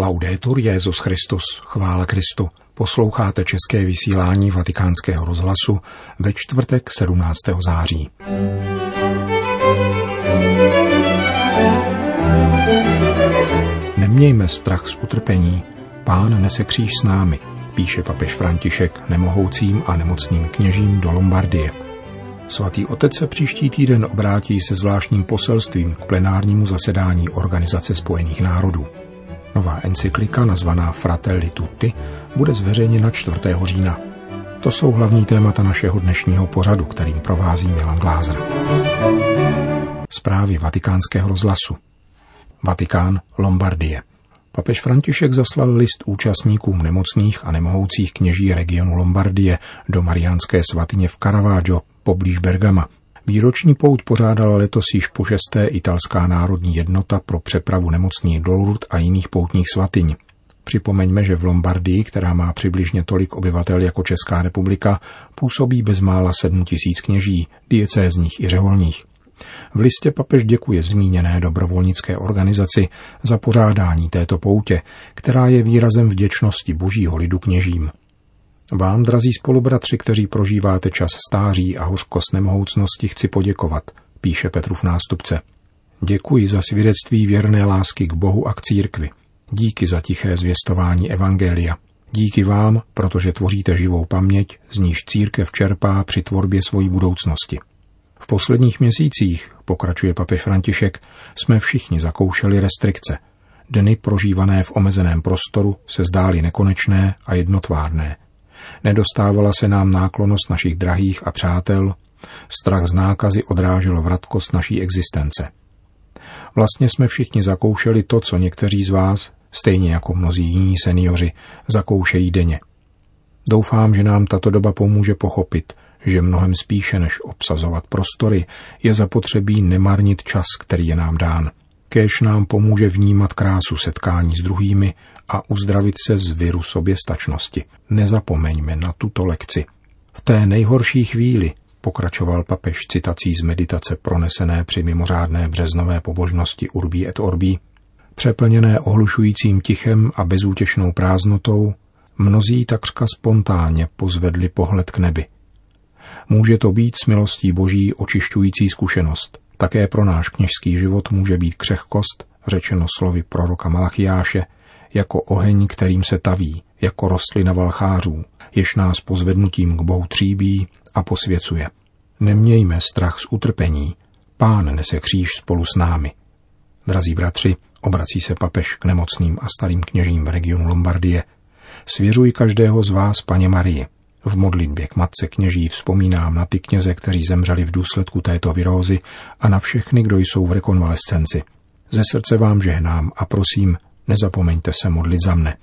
Laudetur Jezus Christus, chvála Kristu. Posloucháte české vysílání Vatikánského rozhlasu ve čtvrtek 17. září. Nemějme strach z utrpení, pán nese kříž s námi, píše papež František nemohoucím a nemocným kněžím do Lombardie. Svatý otec se příští týden obrátí se zvláštním poselstvím k plenárnímu zasedání Organizace spojených národů. Nová encyklika, nazvaná Fratelli Tutti, bude zveřejněna 4. října. To jsou hlavní témata našeho dnešního pořadu, kterým provází Milan Glázer. Zprávy vatikánského rozhlasu. Vatikán, Lombardie. Papež František zaslal list účastníkům nemocných a nemohoucích kněží regionu Lombardie do Mariánské svatyně v Caravaggio poblíž Bergama. Výroční pout pořádala letos již po šesté italská národní jednota pro přepravu nemocných do Lourdes a jiných poutních svatyň. Připomeňme, že v Lombardii, která má přibližně tolik obyvatel jako Česká republika, působí bezmála sedm tisíc kněží, diecézních i řeholních. V listě papež děkuje zmíněné dobrovolnické organizaci za pořádání této poutě, která je výrazem vděčnosti božího lidu kněžím. Vám, drazí spolubratři, kteří prožíváte čas stáří a hořkost nemohoucnosti, chci poděkovat, píše Petrův nástupce. Děkuji za svědectví věrné lásky k Bohu a k církvi. Díky za tiché zvěstování Evangelia. Díky vám, protože tvoříte živou paměť, z níž církev čerpá při tvorbě svojí budoucnosti. V posledních měsících, pokračuje papež František, jsme všichni zakoušeli restrikce. Dny prožívané v omezeném prostoru se zdály nekonečné a jednotvárné – Nedostávala se nám náklonost našich drahých a přátel, strach z nákazy odrážel vratkost naší existence. Vlastně jsme všichni zakoušeli to, co někteří z vás, stejně jako mnozí jiní seniori, zakoušejí denně. Doufám, že nám tato doba pomůže pochopit, že mnohem spíše než obsazovat prostory je zapotřebí nemarnit čas, který je nám dán. Kéž nám pomůže vnímat krásu setkání s druhými a uzdravit se z viru soběstačnosti. Nezapomeňme na tuto lekci. V té nejhorší chvíli, pokračoval papež citací z meditace pronesené při mimořádné březnové pobožnosti Urbí et Orbí, přeplněné ohlušujícím tichem a bezútěšnou prázdnotou, mnozí takřka spontánně pozvedli pohled k nebi. Může to být s milostí boží očišťující zkušenost – také pro náš kněžský život může být křehkost, řečeno slovy proroka Malachiáše, jako oheň, kterým se taví, jako rostlina valchářů, jež nás pozvednutím k Bohu tříbí a posvěcuje. Nemějme strach z utrpení, pán nese kříž spolu s námi. Drazí bratři, obrací se papež k nemocným a starým kněžím v regionu Lombardie, svěřuj každého z vás, paně Marie, v modlitbě k matce kněží vzpomínám na ty kněze, kteří zemřeli v důsledku této virózy a na všechny, kdo jsou v rekonvalescenci. Ze srdce vám žehnám a prosím, nezapomeňte se modlit za mne.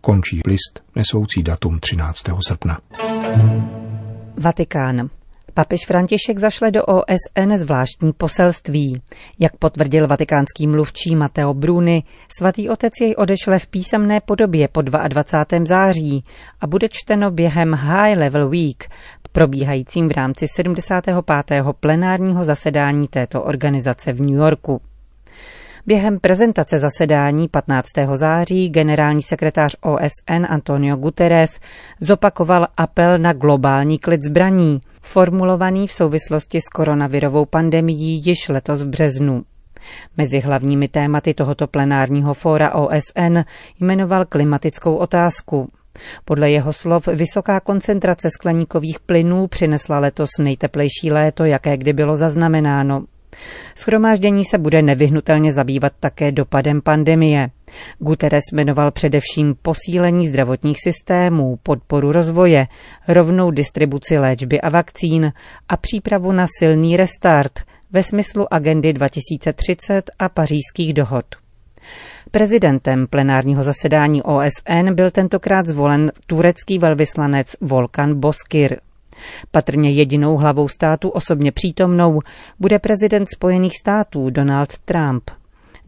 Končí list nesoucí datum 13. srpna. Vatikán. Papež František zašle do OSN zvláštní poselství. Jak potvrdil vatikánský mluvčí Mateo Bruni, svatý otec jej odešle v písemné podobě po 22. září a bude čteno během High Level Week, probíhajícím v rámci 75. plenárního zasedání této organizace v New Yorku. Během prezentace zasedání 15. září generální sekretář OSN Antonio Guterres zopakoval apel na globální klid zbraní, formulovaný v souvislosti s koronavirovou pandemií již letos v březnu. Mezi hlavními tématy tohoto plenárního fóra OSN jmenoval klimatickou otázku. Podle jeho slov vysoká koncentrace skleníkových plynů přinesla letos nejteplejší léto, jaké kdy bylo zaznamenáno. Schromáždění se bude nevyhnutelně zabývat také dopadem pandemie. Guterres jmenoval především posílení zdravotních systémů, podporu rozvoje, rovnou distribuci léčby a vakcín a přípravu na silný restart ve smyslu agendy 2030 a pařížských dohod. Prezidentem plenárního zasedání OSN byl tentokrát zvolen turecký velvyslanec Volkan Boskir. Patrně jedinou hlavou státu osobně přítomnou bude prezident Spojených států Donald Trump.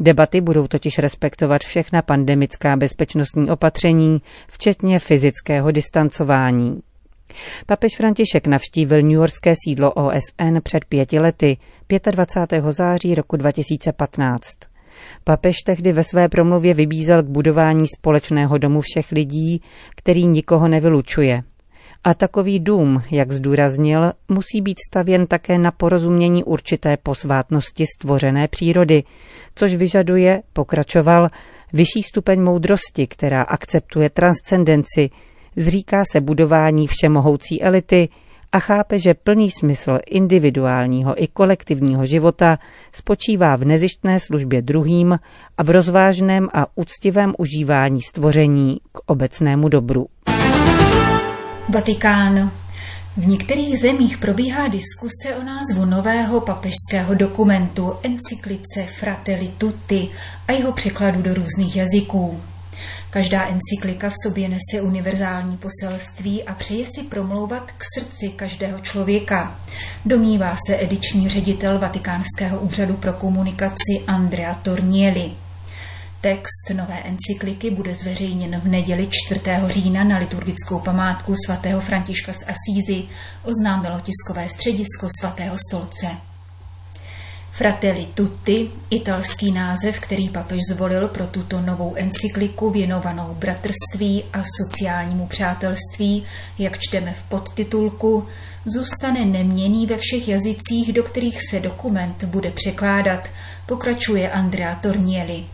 Debaty budou totiž respektovat všechna pandemická bezpečnostní opatření, včetně fyzického distancování. Papež František navštívil New Yorkské sídlo OSN před pěti lety, 25. září roku 2015. Papež tehdy ve své promluvě vybízel k budování společného domu všech lidí, který nikoho nevylučuje. A takový dům, jak zdůraznil, musí být stavěn také na porozumění určité posvátnosti stvořené přírody, což vyžaduje, pokračoval, vyšší stupeň moudrosti, která akceptuje transcendenci, zříká se budování všemohoucí elity a chápe, že plný smysl individuálního i kolektivního života spočívá v nezištné službě druhým a v rozvážném a úctivém užívání stvoření k obecnému dobru. Vatikán. V některých zemích probíhá diskuse o názvu nového papežského dokumentu encyklice Fratelli Tutti a jeho překladu do různých jazyků. Každá encyklika v sobě nese univerzální poselství a přeje si promlouvat k srdci každého člověka. Domnívá se ediční ředitel Vatikánského úřadu pro komunikaci Andrea Tornieli. Text nové encykliky bude zveřejněn v neděli 4. října na liturgickou památku svatého Františka z Asízy, oznámilo tiskové středisko svatého stolce. Fratelli Tutti, italský název, který papež zvolil pro tuto novou encykliku věnovanou bratrství a sociálnímu přátelství, jak čteme v podtitulku, zůstane neměný ve všech jazycích, do kterých se dokument bude překládat, pokračuje Andrea Tornieli.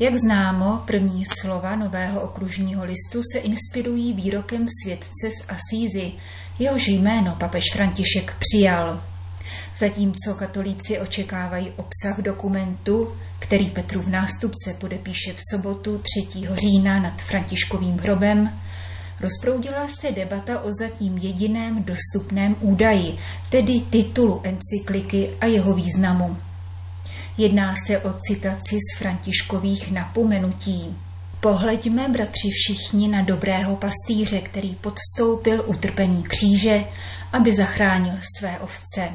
Jak známo, první slova nového okružního listu se inspirují výrokem světce z Asízy, jehož jméno papež František přijal. Zatímco katolíci očekávají obsah dokumentu, který Petru v nástupce podepíše v sobotu 3. října nad Františkovým hrobem, rozproudila se debata o zatím jediném dostupném údaji, tedy titulu encykliky a jeho významu. Jedná se o citaci z Františkových napomenutí. Pohleďme, bratři všichni, na dobrého pastýře, který podstoupil utrpení kříže, aby zachránil své ovce.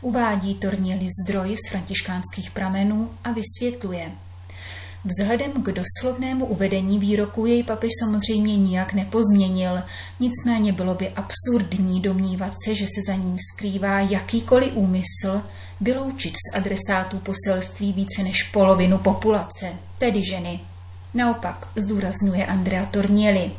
Uvádí Torněli zdroj z františkánských pramenů a vysvětluje. Vzhledem k doslovnému uvedení výroku jej papež samozřejmě nijak nepozměnil, nicméně bylo by absurdní domnívat se, že se za ním skrývá jakýkoliv úmysl vyloučit z adresátů poselství více než polovinu populace, tedy ženy. Naopak, zdůrazňuje Andrea Tornieli.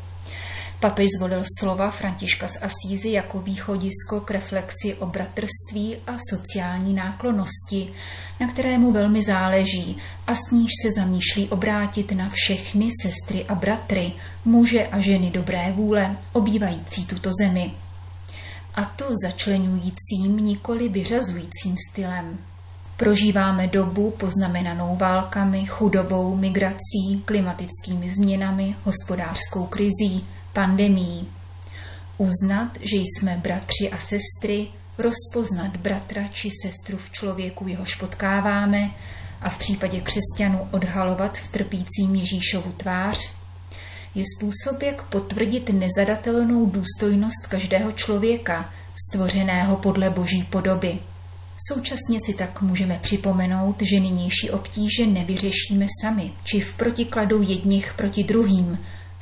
Papež zvolil slova Františka z Asízy jako východisko k reflexi o bratrství a sociální náklonosti, na kterému velmi záleží a s níž se zamýšlí obrátit na všechny sestry a bratry, muže a ženy dobré vůle, obývající tuto zemi. A to začlenujícím, nikoli vyřazujícím stylem. Prožíváme dobu poznamenanou válkami, chudobou, migrací, klimatickými změnami, hospodářskou krizí, pandemií. Uznat, že jsme bratři a sestry, rozpoznat bratra či sestru v člověku, jehož potkáváme, a v případě křesťanů odhalovat v trpícím Ježíšovu tvář, je způsob, jak potvrdit nezadatelnou důstojnost každého člověka, stvořeného podle boží podoby. Současně si tak můžeme připomenout, že nynější obtíže nevyřešíme sami, či v protikladu jedních proti druhým,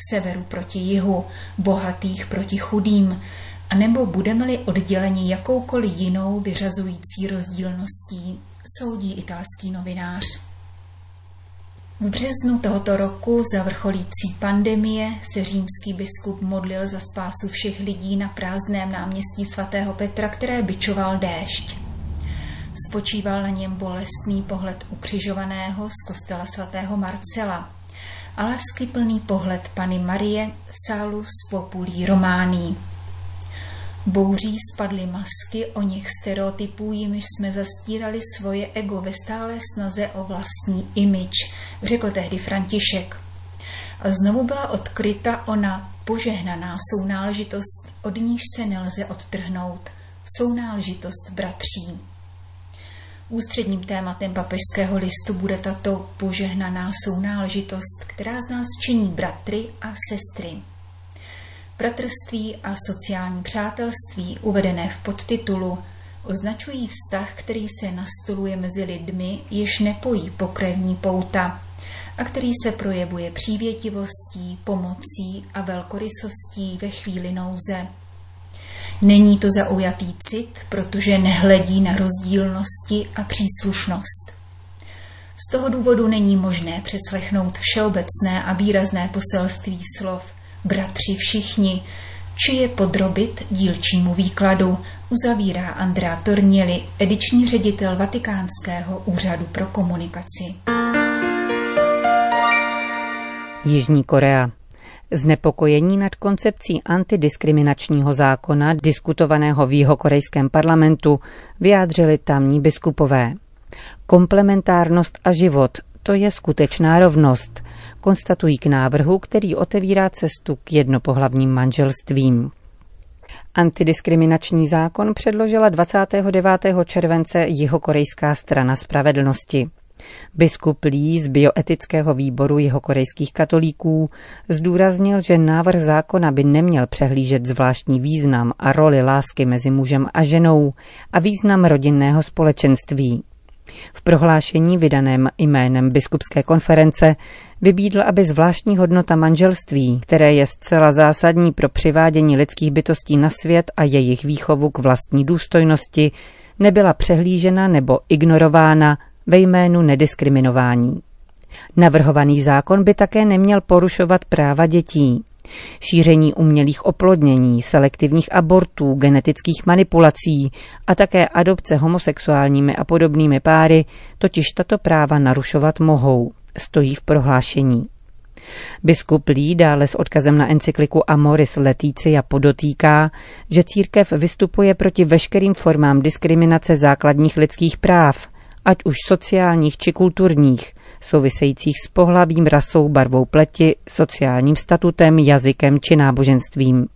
severu proti jihu, bohatých proti chudým, anebo budeme-li odděleni jakoukoliv jinou vyřazující rozdílností, soudí italský novinář. V březnu tohoto roku za vrcholící pandemie se římský biskup modlil za spásu všech lidí na prázdném náměstí svatého Petra, které byčoval déšť. Spočíval na něm bolestný pohled ukřižovaného z kostela svatého Marcela a láskyplný pohled Pany Marie Salus Populí Romání. Bouří spadly masky o něch stereotypů, jimiž jsme zastírali svoje ego ve stále snaze o vlastní imič, řekl tehdy František. A znovu byla odkryta ona požehnaná sounáležitost, od níž se nelze odtrhnout, sounáležitost bratří. Ústředním tématem papežského listu bude tato požehnaná sounáležitost, která z nás činí bratry a sestry. Bratrství a sociální přátelství, uvedené v podtitulu, označují vztah, který se nastoluje mezi lidmi, jež nepojí pokrevní pouta a který se projevuje přívětivostí, pomocí a velkorysostí ve chvíli nouze. Není to zaujatý cit, protože nehledí na rozdílnosti a příslušnost. Z toho důvodu není možné přeslechnout všeobecné a výrazné poselství slov bratři všichni, či je podrobit dílčímu výkladu, uzavírá Andrea Tornieli, ediční ředitel Vatikánského úřadu pro komunikaci. Jižní Korea. Znepokojení nad koncepcí antidiskriminačního zákona diskutovaného v jihokorejském parlamentu vyjádřili tamní biskupové. Komplementárnost a život, to je skutečná rovnost, konstatují k návrhu, který otevírá cestu k jednopohlavním manželstvím. Antidiskriminační zákon předložila 29. července Jihokorejská strana spravedlnosti. Biskup Lee z bioetického výboru jeho korejských katolíků zdůraznil, že návrh zákona by neměl přehlížet zvláštní význam a roli lásky mezi mužem a ženou a význam rodinného společenství. V prohlášení vydaném jménem biskupské konference vybídl, aby zvláštní hodnota manželství, které je zcela zásadní pro přivádění lidských bytostí na svět a jejich výchovu k vlastní důstojnosti, nebyla přehlížena nebo ignorována ve jménu nediskriminování. Navrhovaný zákon by také neměl porušovat práva dětí. Šíření umělých oplodnění, selektivních abortů, genetických manipulací a také adopce homosexuálními a podobnými páry totiž tato práva narušovat mohou, stojí v prohlášení. Biskup Lí dále s odkazem na encykliku Amoris Leticia podotýká, že církev vystupuje proti veškerým formám diskriminace základních lidských práv – ať už sociálních či kulturních, souvisejících s pohlavím, rasou, barvou pleti, sociálním statutem, jazykem či náboženstvím.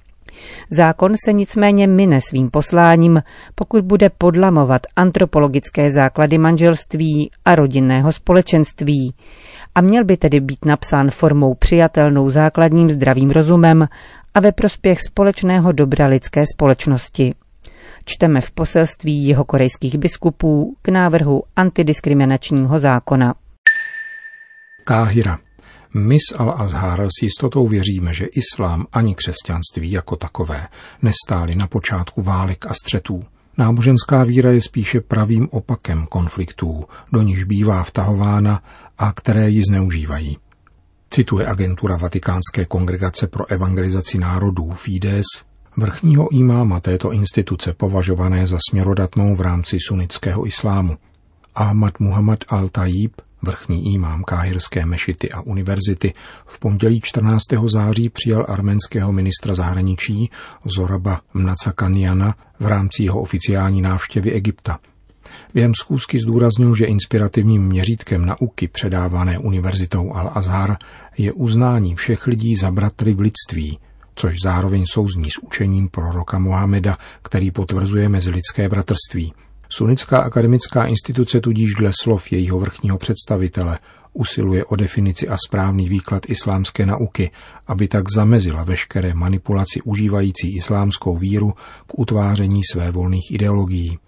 Zákon se nicméně mine svým posláním, pokud bude podlamovat antropologické základy manželství a rodinného společenství a měl by tedy být napsán formou přijatelnou základním zdravým rozumem a ve prospěch společného dobra lidské společnosti čteme v poselství jeho korejských biskupů k návrhu antidiskriminačního zákona. Káhira. My z Al-Azhar s jistotou věříme, že islám ani křesťanství jako takové nestály na počátku válek a střetů. Náboženská víra je spíše pravým opakem konfliktů, do nichž bývá vtahována a které ji zneužívají. Cituje agentura Vatikánské kongregace pro evangelizaci národů Fides vrchního imáma této instituce považované za směrodatnou v rámci sunnického islámu. Ahmad Muhammad al-Tajib, vrchní imám Káhirské mešity a univerzity, v pondělí 14. září přijal arménského ministra zahraničí Zoraba Mnacakaniana v rámci jeho oficiální návštěvy Egypta. Během zkoušky zdůraznil, že inspirativním měřítkem nauky předávané univerzitou Al-Azhar je uznání všech lidí za bratry v lidství – což zároveň souzní s učením proroka Mohameda, který potvrzuje mezilidské bratrství. Sunická akademická instituce tudíž dle slov jejího vrchního představitele usiluje o definici a správný výklad islámské nauky, aby tak zamezila veškeré manipulaci užívající islámskou víru k utváření své volných ideologií.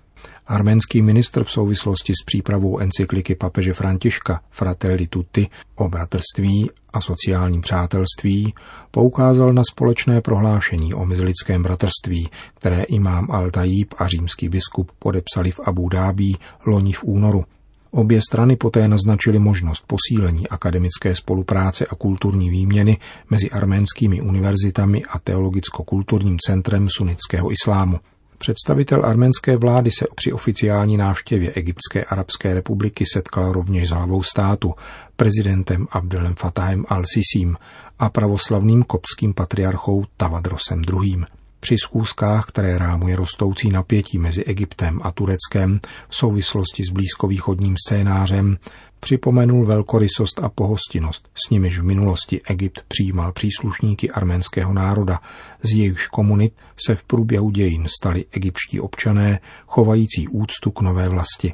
Arménský ministr v souvislosti s přípravou encykliky papeže Františka Fratelli Tutti o bratrství a sociálním přátelství poukázal na společné prohlášení o mezilidském bratrství, které imám Al-Tajib a římský biskup podepsali v Abu Dhabi loni v únoru. Obě strany poté naznačily možnost posílení akademické spolupráce a kulturní výměny mezi arménskými univerzitami a teologicko-kulturním centrem sunnického islámu. Představitel arménské vlády se při oficiální návštěvě Egyptské arabské republiky setkal rovněž s hlavou státu, prezidentem Abdelem Fatahem al-Sisim a pravoslavným kopským patriarchou Tavadrosem II. Při schůzkách, které rámuje rostoucí napětí mezi Egyptem a Tureckem v souvislosti s blízkovýchodním scénářem, připomenul velkorysost a pohostinnost, s nimiž v minulosti Egypt přijímal příslušníky arménského národa, z jejichž komunit se v průběhu dějin stali egyptští občané, chovající úctu k nové vlasti.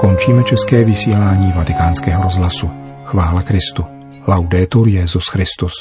Končíme české vysílání vatikánského rozhlasu. Chvála Kristu. Laudetur Jezus Christus.